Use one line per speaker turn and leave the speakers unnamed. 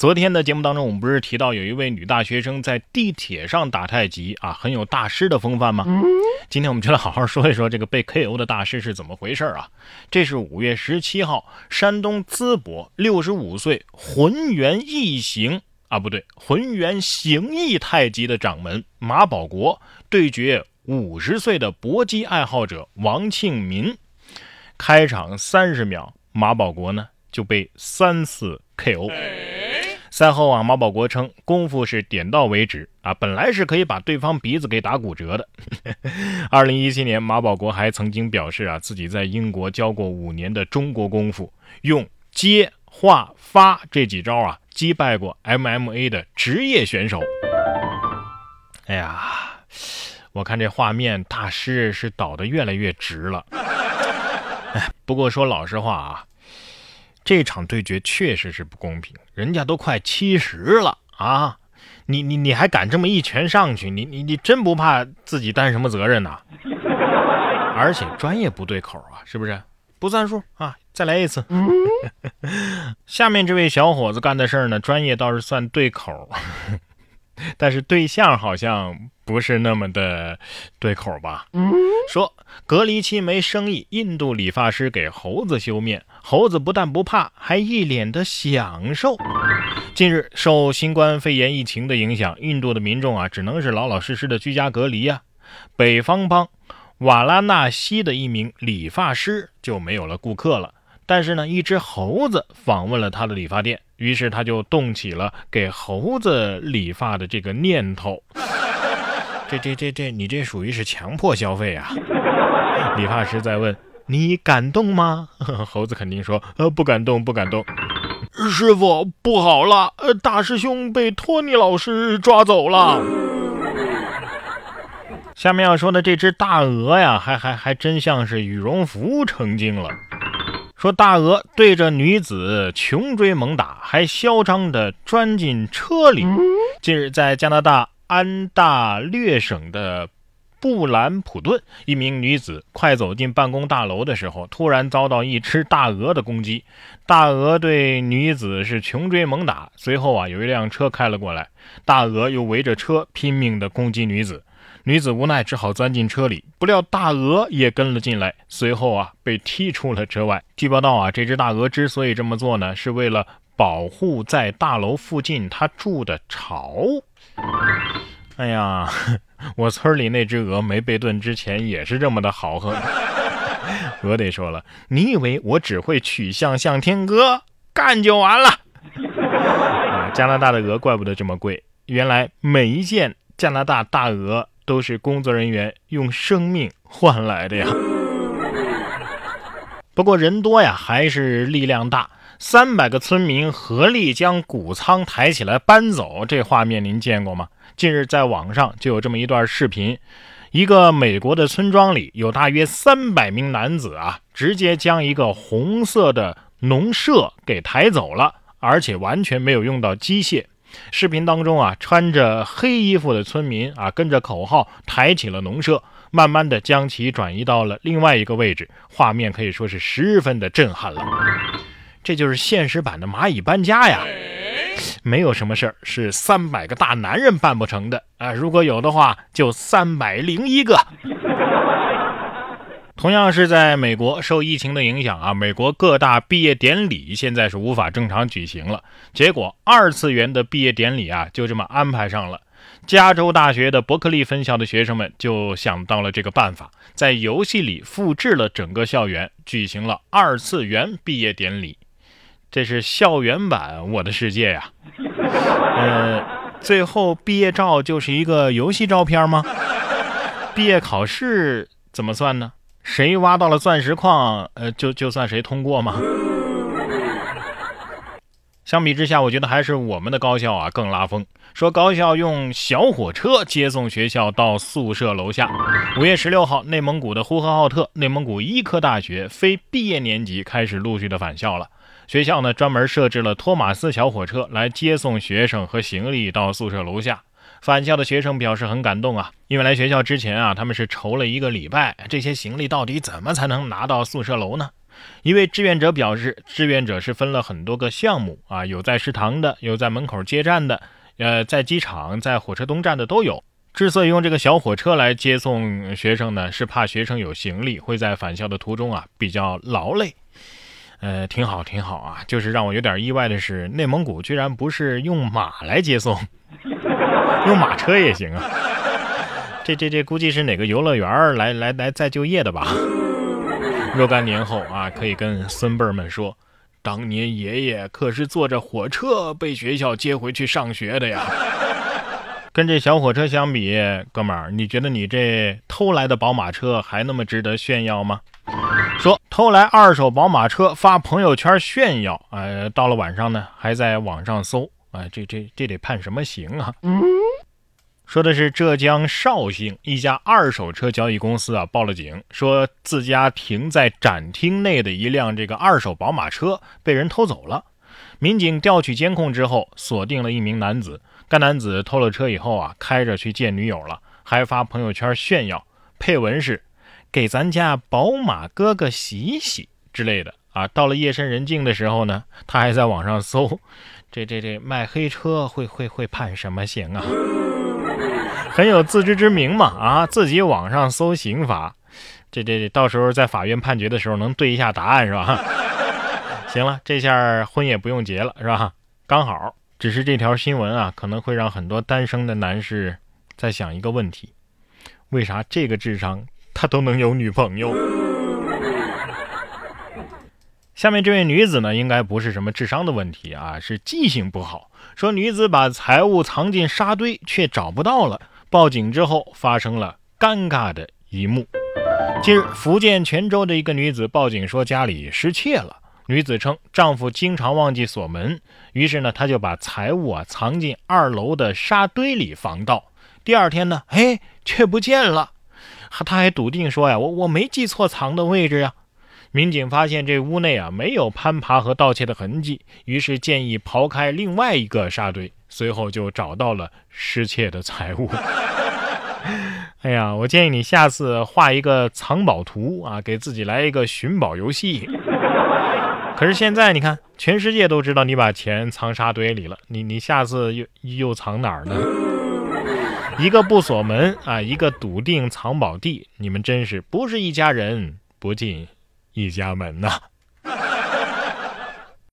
昨天的节目当中，我们不是提到有一位女大学生在地铁上打太极啊，很有大师的风范吗？今天我们就来好好说一说这个被 KO 的大师是怎么回事啊？这是五月十七号，山东淄博六十五岁浑元异行啊，不对，浑元形意太极的掌门马保国对决五十岁的搏击爱好者王庆民。开场三十秒，马保国呢就被三次 KO。赛后啊，马保国称功夫是点到为止啊，本来是可以把对方鼻子给打骨折的。二零一七年，马保国还曾经表示啊，自己在英国教过五年的中国功夫，用接、化、发这几招啊，击败过 MMA 的职业选手。哎呀，我看这画面，大师是倒得越来越直了。哎，不过说老实话啊。这场对决确实是不公平，人家都快七十了啊！你你你还敢这么一拳上去？你你你真不怕自己担什么责任呐？而且专业不对口啊，是不是？不算数啊！再来一次。下面这位小伙子干的事儿呢，专业倒是算对口，但是对象好像不是那么的对口吧？说隔离期没生意，印度理发师给猴子修面。猴子不但不怕，还一脸的享受。近日，受新冠肺炎疫情的影响，印度的民众啊，只能是老老实实的居家隔离呀。北方邦瓦拉纳西的一名理发师就没有了顾客了，但是呢，一只猴子访问了他的理发店，于是他就动起了给猴子理发的这个念头。这这这这，你这属于是强迫消费啊！理发师在问。你感动吗？猴子肯定说：“呃，不感动，不感动。”师傅，不好了！呃，大师兄被托尼老师抓走了。下面要说的这只大鹅呀，还还还真像是羽绒服成精了。说大鹅对着女子穷追猛打，还嚣张的钻进车里。近日，在加拿大安大略省的。布兰普顿一名女子快走进办公大楼的时候，突然遭到一只大鹅的攻击。大鹅对女子是穷追猛打，随后啊，有一辆车开了过来，大鹅又围着车拼命地攻击女子。女子无奈只好钻进车里，不料大鹅也跟了进来，随后啊，被踢出了车外。据报道啊，这只大鹅之所以这么做呢，是为了保护在大楼附近它住的巢。哎呀，我村里那只鹅没被炖之前也是这么的豪横。鹅得说了，你以为我只会曲项向天歌，干就完了？加拿大的鹅怪不得这么贵，原来每一件加拿大大鹅都是工作人员用生命换来的呀。不过人多呀，还是力量大。三百个村民合力将谷仓抬起来搬走，这画面您见过吗？近日在网上就有这么一段视频，一个美国的村庄里有大约三百名男子啊，直接将一个红色的农舍给抬走了，而且完全没有用到机械。视频当中啊，穿着黑衣服的村民啊，跟着口号抬起了农舍，慢慢的将其转移到了另外一个位置，画面可以说是十分的震撼了。这就是现实版的蚂蚁搬家呀，没有什么事儿是三百个大男人办不成的啊！如果有的话，就三百零一个。同样是在美国，受疫情的影响啊，美国各大毕业典礼现在是无法正常举行了。结果，二次元的毕业典礼啊，就这么安排上了。加州大学的伯克利分校的学生们就想到了这个办法，在游戏里复制了整个校园，举行了二次元毕业典礼。这是校园版《我的世界》呀，呃，最后毕业照就是一个游戏照片吗？毕业考试怎么算呢？谁挖到了钻石矿，呃，就就算谁通过吗？相比之下，我觉得还是我们的高校啊更拉风。说高校用小火车接送学校到宿舍楼下。五月十六号，内蒙古的呼和浩特内蒙古医科大学非毕业年级开始陆续的返校了。学校呢专门设置了托马斯小火车来接送学生和行李到宿舍楼下。返校的学生表示很感动啊，因为来学校之前啊，他们是愁了一个礼拜，这些行李到底怎么才能拿到宿舍楼呢？一位志愿者表示，志愿者是分了很多个项目啊，有在食堂的，有在门口接站的，呃，在机场、在火车东站的都有。之所以用这个小火车来接送学生呢，是怕学生有行李会在返校的途中啊比较劳累。呃，挺好，挺好啊。就是让我有点意外的是，内蒙古居然不是用马来接送，用马车也行啊。这这这估计是哪个游乐园来来来再就业的吧？若干年后啊，可以跟孙辈们说，当年爷爷可是坐着火车被学校接回去上学的呀。跟这小火车相比，哥们儿，你觉得你这偷来的宝马车还那么值得炫耀吗？说偷来二手宝马车发朋友圈炫耀，呃，到了晚上呢，还在网上搜，啊，这这这得判什么刑啊？说的是浙江绍兴一家二手车交易公司啊，报了警，说自家停在展厅内的一辆这个二手宝马车被人偷走了。民警调取监控之后，锁定了一名男子。该男子偷了车以后啊，开着去见女友了，还发朋友圈炫耀，配文是“给咱家宝马哥哥洗洗”之类的啊。到了夜深人静的时候呢，他还在网上搜，这这这卖黑车会会会判什么刑啊？很有自知之明嘛啊，自己网上搜刑法，这这这到时候在法院判决的时候能对一下答案是吧？行了，这下婚也不用结了是吧？刚好，只是这条新闻啊，可能会让很多单身的男士在想一个问题：为啥这个智商他都能有女朋友？下面这位女子呢，应该不是什么智商的问题啊，是记性不好。说女子把财物藏进沙堆却找不到了。报警之后，发生了尴尬的一幕。近日，福建泉州的一个女子报警说家里失窃了。女子称，丈夫经常忘记锁门，于是呢，她就把财物啊藏进二楼的沙堆里防盗。第二天呢，哎，却不见了。她还笃定说呀，我我没记错藏的位置呀。民警发现这屋内啊没有攀爬和盗窃的痕迹，于是建议刨开另外一个沙堆。随后就找到了失窃的财物。哎呀，我建议你下次画一个藏宝图啊，给自己来一个寻宝游戏。可是现在你看，全世界都知道你把钱藏沙堆里了，你你下次又又藏哪儿呢？一个不锁门啊，一个笃定藏宝地，你们真是不是一家人不进一家门呐！